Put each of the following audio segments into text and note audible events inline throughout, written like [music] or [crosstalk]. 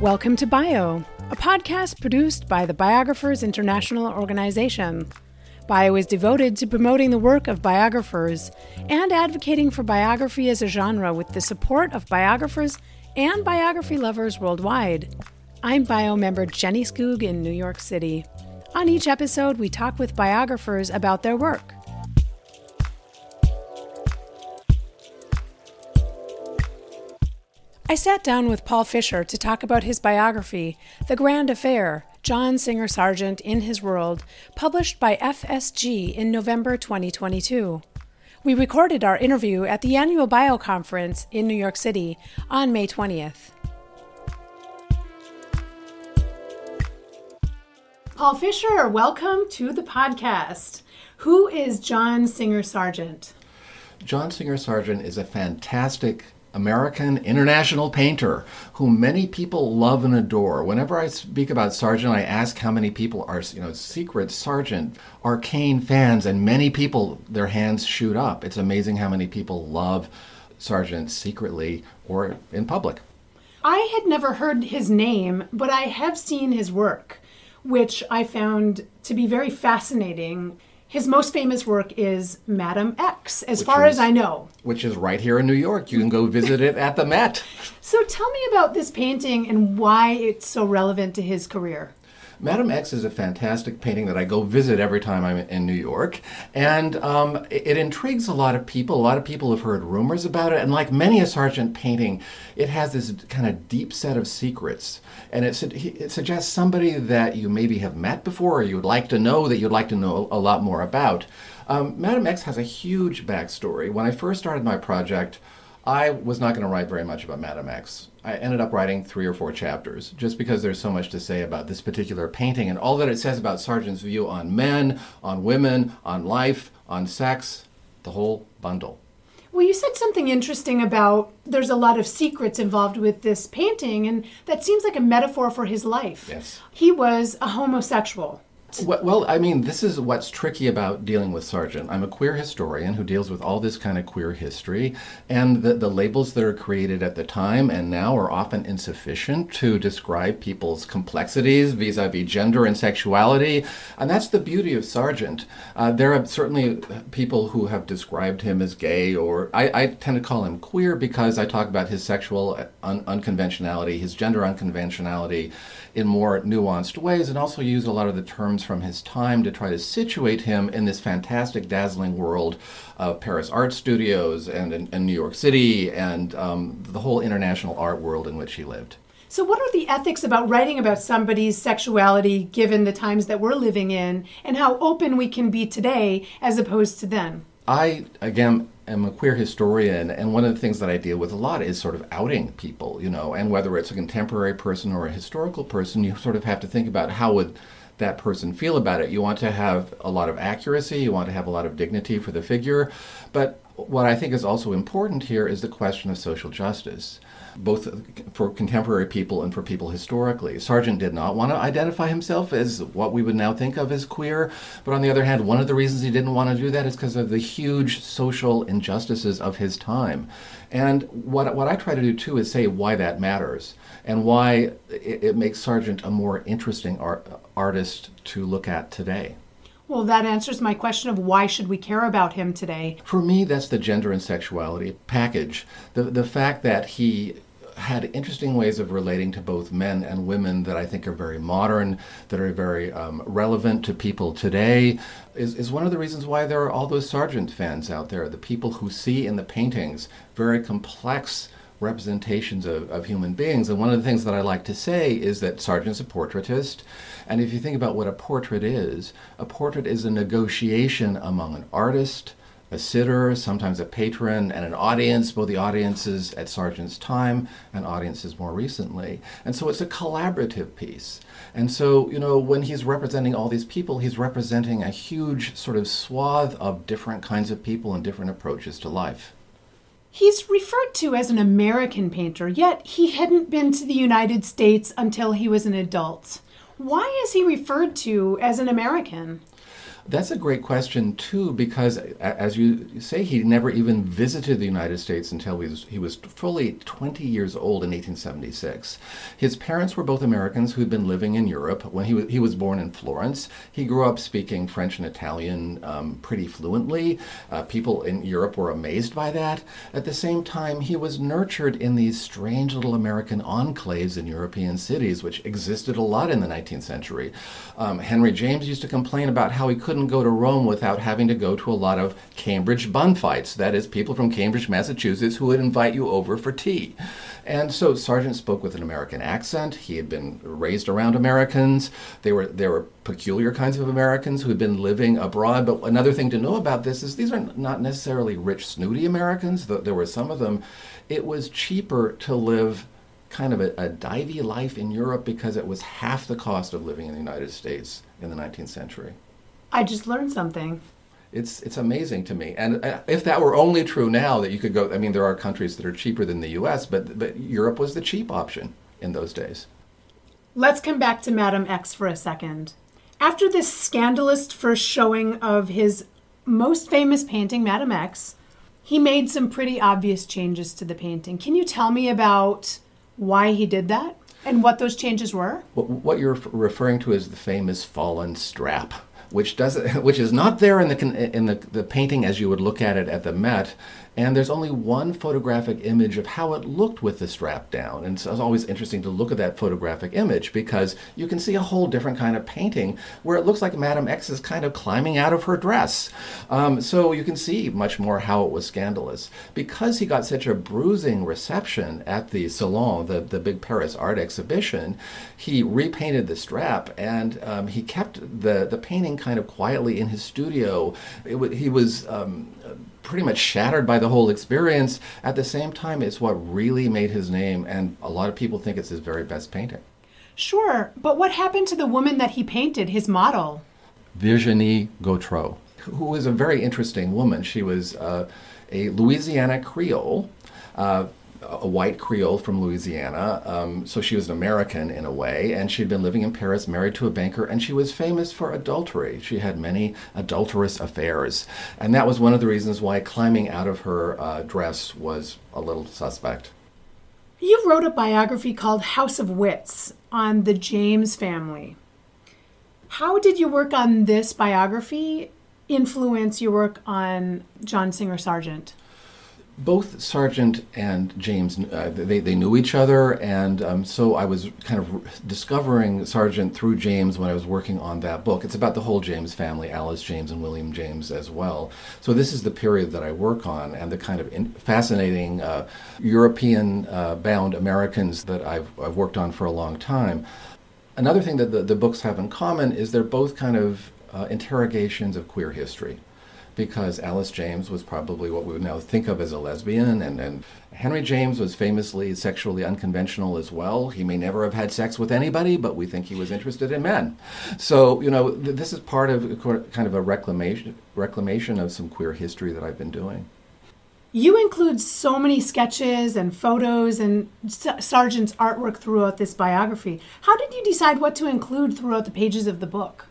Welcome to Bio, a podcast produced by the Biographers International Organization. Bio is devoted to promoting the work of biographers and advocating for biography as a genre with the support of biographers and biography lovers worldwide. I'm Bio member Jenny Skoog in New York City. On each episode, we talk with biographers about their work. I sat down with Paul Fisher to talk about his biography, The Grand Affair John Singer Sargent in His World, published by FSG in November 2022. We recorded our interview at the annual Bio Conference in New York City on May 20th. Paul Fisher, welcome to the podcast. Who is John Singer Sargent? John Singer Sargent is a fantastic American international painter whom many people love and adore. Whenever I speak about Sargent, I ask how many people are, you know, secret Sargent, arcane fans, and many people, their hands shoot up. It's amazing how many people love Sargent secretly or in public. I had never heard his name, but I have seen his work, which I found to be very fascinating. His most famous work is Madam X, as which far is, as I know. Which is right here in New York. You can go visit it at the Met. So tell me about this painting and why it's so relevant to his career. Madam X is a fantastic painting that I go visit every time I'm in New York, and um, it, it, intrigues a lot of people. A lot of people have heard rumors about it, and like many a Sargent painting, it has this kind of deep set of secrets, and it, it suggests somebody that you maybe have met before, or you'd like to know that you'd like to know a lot more about. Um, Madam X has a huge backstory. When I first started my project, I was not going to write very much about Madam X. I ended up writing three or four chapters just because there's so much to say about this particular painting and all that it says about Sargent's view on men, on women, on life, on sex, the whole bundle. Well, you said something interesting about there's a lot of secrets involved with this painting, and that seems like a metaphor for his life. Yes. He was a homosexual. Well, I mean, this is what's tricky about dealing with Sargent. I'm a queer historian who deals with all this kind of queer history, and the, the labels that are created at the time and now are often insufficient to describe people's complexities vis a vis gender and sexuality. And that's the beauty of Sargent. Uh, there are certainly people who have described him as gay, or I, I tend to call him queer because I talk about his sexual un- unconventionality, his gender unconventionality in more nuanced ways, and also use a lot of the terms from his time to try to situate him in this fantastic, dazzling world of Paris art studios and in, New York City and um, the whole international art world in which he lived. So, what are the ethics about writing about somebody's sexuality given the times that we're living in and how open we can be today as opposed to then? I, again, am a queer historian, and one of the things that I deal with a lot is sort of outing people, you know, and whether it's a contemporary person or a historical person, you sort of have to think about how would that person feel about it. You want to have a lot of accuracy, you want to have a lot of dignity for the figure, but what I think is also important here is the question of social justice, both for contemporary people and for people historically. Sargent did not want to identify himself as what we would now think of as queer, but on the other hand, one of the reasons he didn't want to do that is because of the huge social injustices of his time. And what, what I try to do too is say why that matters and why it, it makes Sargent a more interesting art, artist to look at today. Well, that answers my question of why should we care about him today? For me, that's the gender and sexuality package. The, the fact that he had interesting ways of relating to both men and women that I think are very modern, that are very um, relevant to people today, is, is one of the reasons why there are all those Sargent fans out there, the people who see in the paintings very complex representations of, of human beings. And one of the things that I like to say is that Sargent's a portraitist. And if you think about what a portrait is, a portrait is a negotiation among an artist, a sitter, sometimes a patron, and an audience, both the audiences at Sargent's time and audiences more recently. And so it's a collaborative piece. And so, you know, when he's representing all these people, he's representing a huge sort of swath of different kinds of people and different approaches to life. He's referred to as an American painter, yet he hadn't been to the United States until he was an adult. Why is he referred to as an American? That's a great question too, because as you say, he never even visited the United States until he was, he was fully 20 years old in 1876. His parents were both Americans who'd been living in Europe. When he was, he was born in Florence, he grew up speaking French and Italian um, pretty fluently. Uh, people in Europe were amazed by that. At the same time, he was nurtured in these strange little American enclaves in European cities, which existed a lot in the 19th century. Um, Henry James used to complain about how he couldn't go to Rome without having to go to a lot of Cambridge bun fights. That is, people from Cambridge, Massachusetts, who would invite you over for tea. And so Sargent spoke with an American accent. He had been raised around Americans. They were there were peculiar kinds of Americans who had been living abroad. But another thing to know about this is these are not necessarily rich, snooty Americans. There were some of them. It was cheaper to live kind of a, a divey life in Europe because it was half the cost of living in the United States in the 19th century. I just learned something. It's it's amazing to me, and uh, if that were only true now, that you could go. I mean, there are countries that are cheaper than the U.S., but but Europe was the cheap option in those days. Let's come back to Madam X for a second. After this scandalous first showing of his most famous painting, Madam X, he made some pretty obvious changes to the painting. Can you tell me about why he did that and what those changes were? What you're referring to is the famous fallen strap which does [laughs] which is not there in the in the, the painting as you would look at it at the Met, and there's only one photographic image of how it looked with the strap down. And so it's always interesting to look at that photographic image because you can see a whole different kind of painting where it looks like Madame X is kind of climbing out of her dress. Um, so you can see much more how it was scandalous. Because he got such a bruising reception at the Salon, the, the big Paris art exhibition, he repainted the strap and um, he kept the, the painting kind of quietly in his studio. It, he was um, pretty much shattered by the whole experience. At the same time, it's what really made his name, and a lot of people think it's his very best painting. Sure, but what happened to the woman that he painted, his model? Virginie Gautreau, who was a very interesting woman. She was uh, a Louisiana Creole. Uh, a white Creole from Louisiana. Um, so she was an American in a way, and she'd been living in Paris, married to a banker, and she was famous for adultery. She had many adulterous affairs. And that was one of the reasons why climbing out of her uh, dress was a little suspect. You wrote a biography called House of Wits on the James family. How did your work on this biography influence your work on John Singer Sargent? Both Sargent and James, uh, they, they knew each other, and um, so I was kind of discovering Sargent through James when I was working on that book. It's about the whole James family, Alice James and William James as well. So this is the period that I work on, and the kind of in- fascinating uh, European-bound uh, Americans that I've, I've worked on for a long time. Another thing that the, the books have in common is they're both kind of uh, interrogations of queer history because Alice James was probably what we would now think of as a lesbian, and, and Henry James was famously sexually unconventional as well. He may never have had sex with anybody, but we think he was interested in men. So, you know, th- this is part of kind of a reclamation, reclamation of some queer history that I've been doing. You include so many sketches and photos and Sargent's artwork throughout this biography. How did you decide what to include throughout the pages of the book?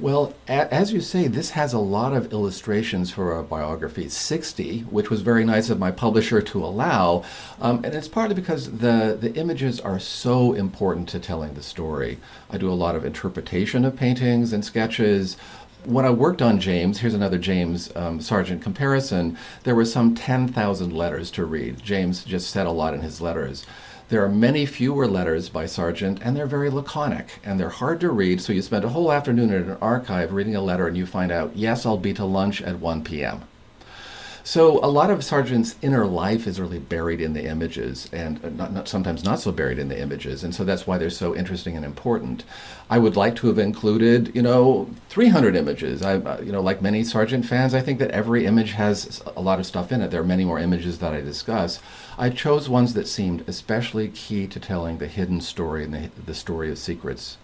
Well, a- as you say, this has a lot of illustrations for a biography, 60, which was very nice of my publisher to allow. Um, and it's partly because the, the images are so important to telling the story. I do a lot of interpretation of paintings and sketches. When I worked on James, here's another James um, Sargent comparison, there were some 10,000 letters to read. James just said a lot in his letters. There are many fewer letters by Sargent, and they're very laconic, and they're hard to read, so you spend a whole afternoon in an archive reading a letter and you find out, yes, I'll be to lunch at 1 p.m. So a lot of Sargent's inner life is really buried in the images, and not, not, sometimes not so buried in the images, and so that's why they're so interesting and important. I would like to have included, you know, 300 images. I, uh, you know, like many Sargent fans, I think that every image has a lot of stuff in it. There are many more images that I discuss. I chose ones that seemed especially key to telling the hidden story and the, the story of secrets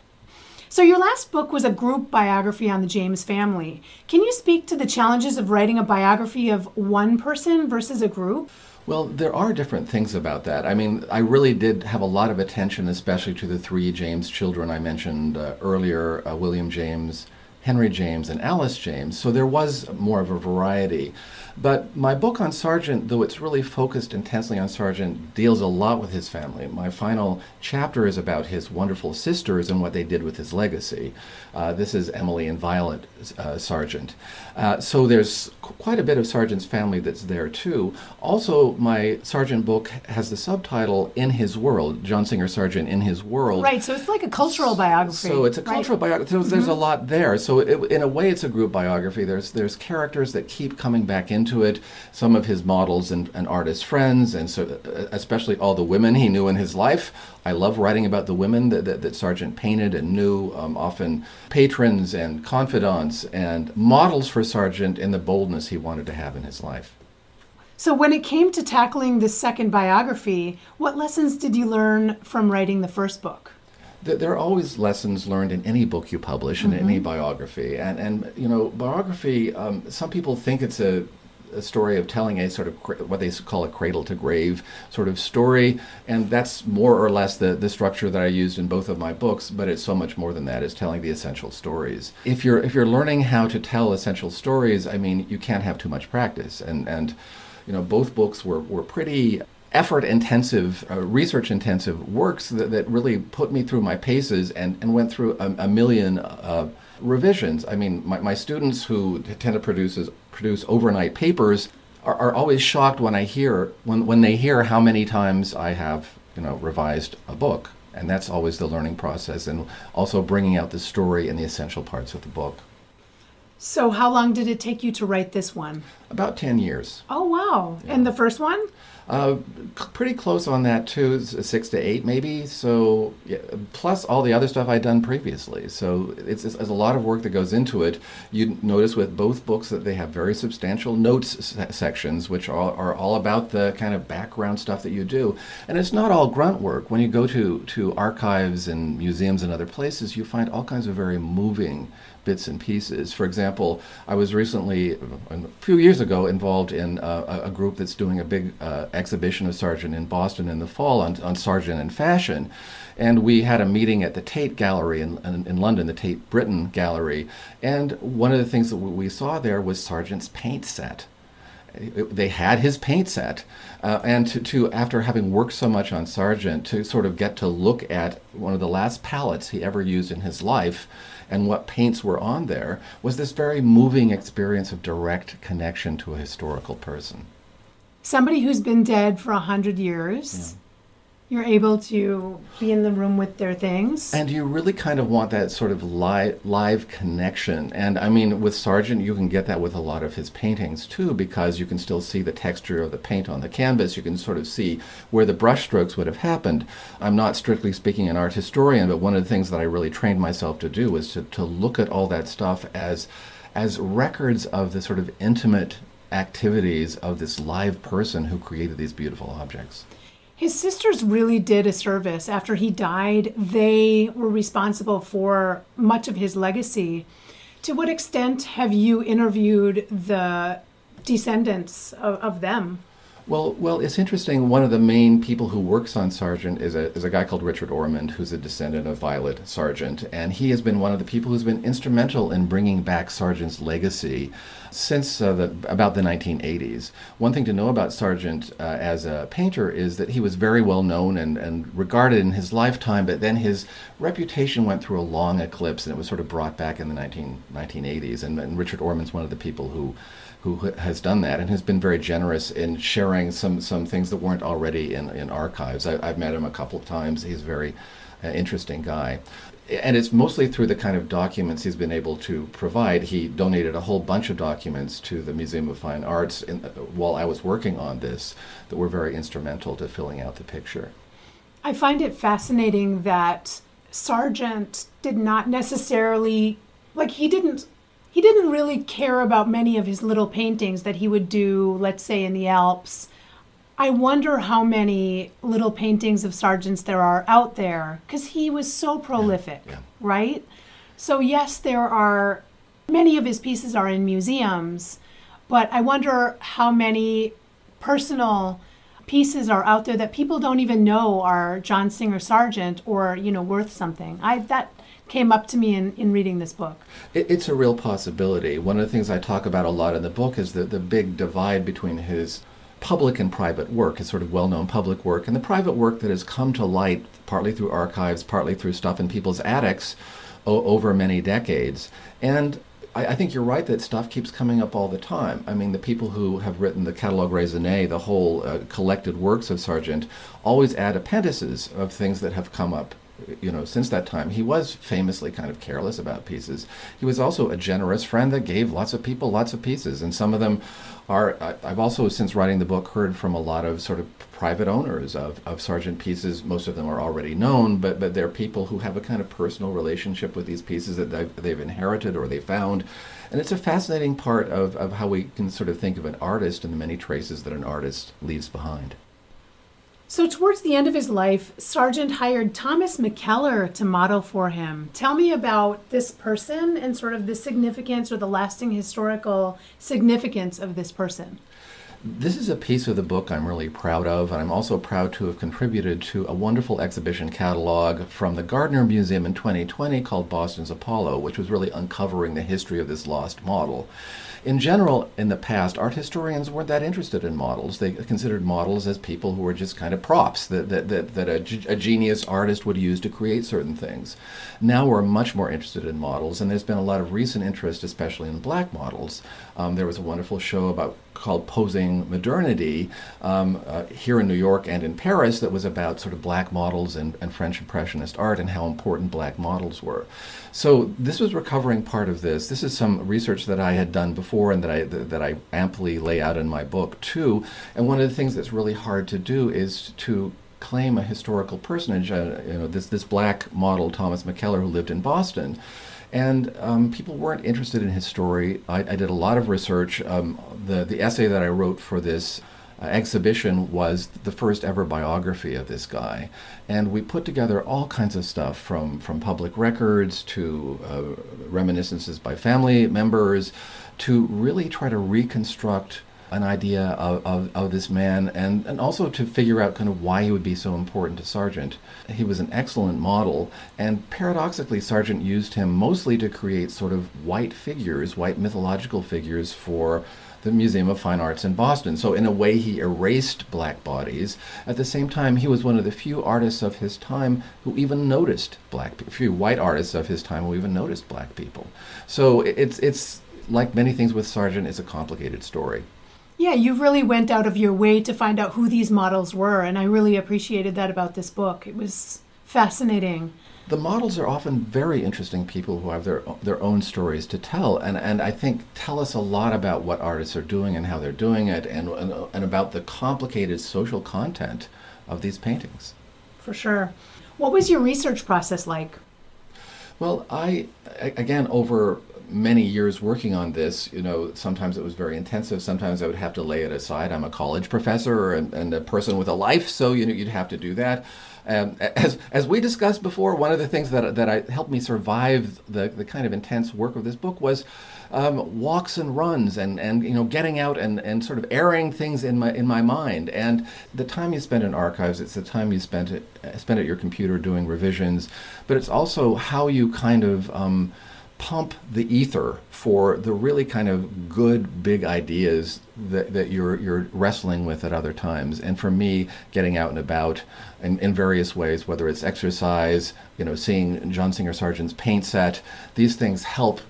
so, your last book was a group biography on the James family. Can you speak to the challenges of writing a biography of one person versus a group? Well, there are different things about that. I mean, I really did have a lot of attention, especially to the three James children I mentioned uh, earlier uh, William James, Henry James and Alice James, so there was more of a variety. But my book on Sargent, though it's really focused intensely on Sargent, deals a lot with his family. My final chapter is about his wonderful sisters and what they did with his legacy. Uh, this is Emily and Violet uh, Sargent. Uh, so there's qu- quite a bit of Sargent's family that's there too. Also, my Sargent book has the subtitle In His World, John Singer Sargent in His World. Right, so it's like a cultural biography. So it's a cultural right? biography. So mm-hmm. there's a lot there. So it, in a way, it's a group biography. There's there's characters that keep coming back into it. Some of his models and, and artist friends, and so uh, especially all the women he knew in his life. I love writing about the women that, that, that Sargent painted and knew, um, often patrons and confidants and models for Sargent in the boldness he wanted to have in his life. So, when it came to tackling the second biography, what lessons did you learn from writing the first book? There are always lessons learned in any book you publish and mm-hmm. any biography and and you know biography um, some people think it's a a story of telling a sort of what they call a cradle to grave sort of story, and that's more or less the, the structure that I used in both of my books. But it's so much more than that. It's telling the essential stories. If you're if you're learning how to tell essential stories, I mean, you can't have too much practice. And and you know, both books were were pretty effort intensive, uh, research intensive works that, that really put me through my paces and, and went through a, a million uh, revisions. I mean, my, my students who tend to produce, produce overnight papers are, are always shocked when I hear when, when they hear how many times I have you know revised a book, and that's always the learning process, and also bringing out the story and the essential parts of the book. So, how long did it take you to write this one? About ten years. Oh wow! Yeah. And the first one? Uh, pretty close on that too, six to eight maybe. So yeah, plus all the other stuff I'd done previously. So it's, it's, it's, a lot of work that goes into it. You notice with both books that they have very substantial notes se- sections, which are, are all about the kind of background stuff that you do. And it's not all grunt work. When you go to to archives and museums and other places, you find all kinds of very moving bits and pieces. For example, I was recently, a few years ago, involved in uh, a group that's doing a big uh, exhibition of Sargent in Boston in the fall on, on Sargent and fashion. And we had a meeting at the Tate Gallery in, in, in London, the Tate Britain Gallery. And one of the things that we saw there was Sargent's paint set they had his paint set, uh, and to, to, after having worked so much on Sargent, to sort of get to look at one of the last palettes he ever used in his life, and what paints were on there was this very moving experience of direct connection to a historical person. Somebody who's been dead for a hundred years. Yeah you're able to be in the room with their things. And you really kind of want that sort of live live connection. And I mean, with Sargent, you can get that with a lot of his paintings too, because you can still see the texture of the paint on the canvas. You can sort of see where the brushstrokes would have happened. I'm not strictly speaking an art historian, but one of the things that I really trained myself to do was to, to look at all that stuff as as records of the sort of intimate activities of this live person who created these beautiful objects. His sisters really did a service. After he died, they were responsible for much of his legacy. To what extent have you interviewed the descendants of, of them? Well, well, it's interesting. One of the main people who works on Sargent is a, is a guy called Richard Ormond, who's a descendant of Violet Sargent, and he has been one of the people who's been instrumental in bringing back Sargent's legacy since uh, the, about the 1980s. One thing to know about Sargent uh, as a painter is that he was very well known and, and regarded in his lifetime, but then his reputation went through a long eclipse, and it was sort of brought back in the 19, 1980s. And, and Richard Ormond's one of the people who who has done that and has been very generous in sharing some, some things that weren't already in, in archives. I, have met him a couple of times. He's a very uh, interesting guy. And it's mostly through the kind of documents he's been able to provide. He donated a whole bunch of documents to the Museum of Fine Arts in, uh, while I was working on this that were very instrumental to filling out the picture. I find it fascinating that Sargent did not necessarily, like, he didn't he didn't really care about many of his little paintings that he would do, let's say in the Alps. I wonder how many little paintings of Sargent's there are out there because he was so prolific, yeah, yeah. right? So, yes, there are many of his pieces are in museums, but I wonder how many personal pieces are out there that people don't even know are John Singer Sargent or, you know, worth something. I that came up to me in, in reading this book. It, it's a real possibility. One of the things I talk about a lot in the book is the, the big divide between his public and private work, his sort of well known public work, and the private work that has come to light partly through archives, partly through stuff in people's attics o- over many decades. And I, I, think you're right that stuff keeps coming up all the time. I mean, the people who have written the Catalogue Raisonné, the whole uh, collected works of Sargent, always add appendices of things that have come up you know, since that time, he was famously kind of careless about pieces. He was also a generous friend that gave lots of people lots of pieces, and some of them are. I've also, since writing the book, heard from a lot of sort of private owners of, of Sargent pieces. Most of them are already known, but but they're people who have a kind of personal relationship with these pieces that they've, they've inherited or they found, and it's a fascinating part of, of how we can sort of think of an artist and the many traces that an artist leaves behind. So, towards the end of his life, Sargent hired Thomas McKeller to model for him. Tell me about this person and sort of the significance or the lasting historical significance of this person. This is a piece of the book I'm really proud of, and I'm also proud to have contributed to a wonderful exhibition catalog from the Gardner Museum in 2020 called Boston's Apollo, which was really uncovering the history of this lost model. In general, in the past, art historians weren't that interested in models. They considered models as people who were just kind of props that, that, that, that genius artist would use to create certain things. Now we're much more interested in models, and there's been a lot of recent interest, especially in black models. Um, there was a wonderful show about called Posing Modernity um, uh, here in New York and in Paris that was about sort of black models and, and French Impressionist art and how important black models were. So this was recovering part of this. This is some research that I had done before and that I that I amply lay out in my book too. And one of the things that's really hard to do is to claim a historical personage. Uh, you know, this this black model Thomas McKeller who lived in Boston. And um, people weren't interested in his story. I, I did a lot of research. Um, the, the essay that I wrote for this uh, exhibition was the first ever biography of this guy. And we put together all kinds of stuff from, from public records to uh, reminiscences by family members to really try to reconstruct an idea of, of, of, this man and, and also to figure out kind of why he would be so important to Sargent. He was an excellent model, and paradoxically, Sargent used him mostly to create sort of white figures, white mythological figures for the Museum of Fine Arts in Boston. So, in a way, he erased black bodies. At the same time, he was one of the few artists of his time who even noticed black people, few white artists of his time who even noticed black people. So, it's, it's like many things with Sargent, it's a complicated story. Yeah, you really went out of your way to find out who these models were, and I really appreciated that about this book. It was fascinating. The models are often very interesting people who have their their own stories to tell, and, and I think tell us a lot about what artists are doing and how they're doing it, and, and, and about the complicated social content of these paintings. For sure. What was your research process like? Well, I, again, over many years working on this, you know, sometimes it was very intensive. Sometimes I would have to lay it aside. I'm a college professor and, and a person with a life, so you know, you'd have to do that. Um, as as we discussed before, one of the things that that I, helped me survive the the kind of intense work of this book was um, walks and runs and, and you know getting out and, and sort of airing things in my in my mind. And the time you spend in archives, it's the time you spend it, spend at your computer doing revisions, but it's also how you kind of um, pump the ether for the really kind of good big ideas that, that you're you're wrestling with at other times. And for me, getting out and about in, in various ways, whether it's exercise, you know, seeing John Singer Sargent's paint set, these things help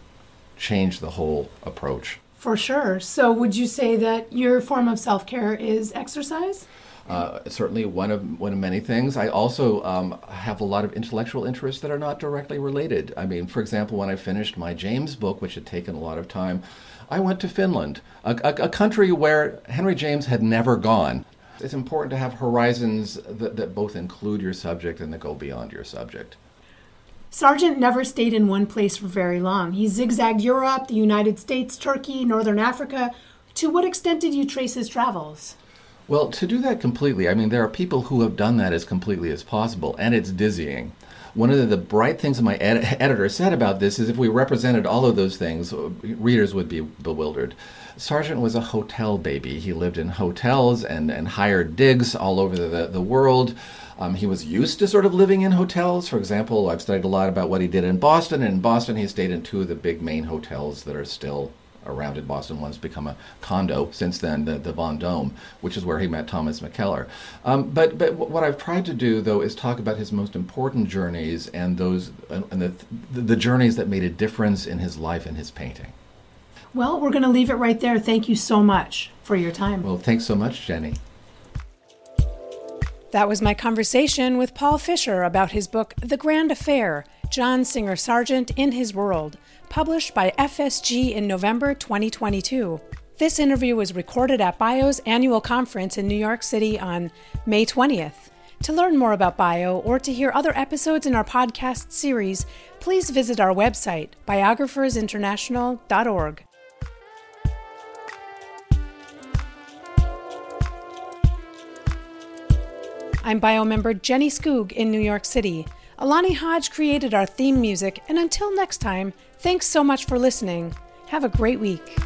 change the whole approach. For sure. So would you say that your form of self care is exercise? Uh, certainly one of one of many things. I also um, have a lot of intellectual interests that are not directly related. I mean, for example, when I finished my James book, which had taken a lot of time, I went to Finland, a, a, a country where Henry James had never gone. It's important to have horizons that, that both include your subject and that go beyond your subject. Sargent never stayed in one place for very long. He zigzagged Europe, the United States, Turkey, Northern Africa. To what extent did you trace his travels? Well, to do that completely, I mean, there are people who have done that as completely as possible, and it's dizzying. one of the, bright things my ed- editor said about this is if we represented all of those things, readers would be bewildered. Sargent was a hotel baby. He lived in hotels and, and hired digs all over the, the world. Um, he was used to sort of living in hotels. For example, I've studied a lot about what he did in Boston. And in Boston, he stayed in two of the big main hotels that are still around in Boston. One's become a condo since then, the, the Vendome, which is where he met Thomas McKeller. Um, but but what I've tried to do though is talk about his most important journeys and those and the, the journeys that made a difference in his life and his painting. Well, we're going to leave it right there. Thank you so much for your time. Well, thanks so much, Jenny. That was my conversation with Paul Fisher about his book, The Grand Affair John Singer Sargent in His World, published by FSG in November 2022. This interview was recorded at BIO's annual conference in New York City on May 20th. To learn more about BIO or to hear other episodes in our podcast series, please visit our website, biographersinternational.org. I'm bio member Jenny Skoog in New York City. Alani Hodge created our theme music, and until next time, thanks so much for listening. Have a great week.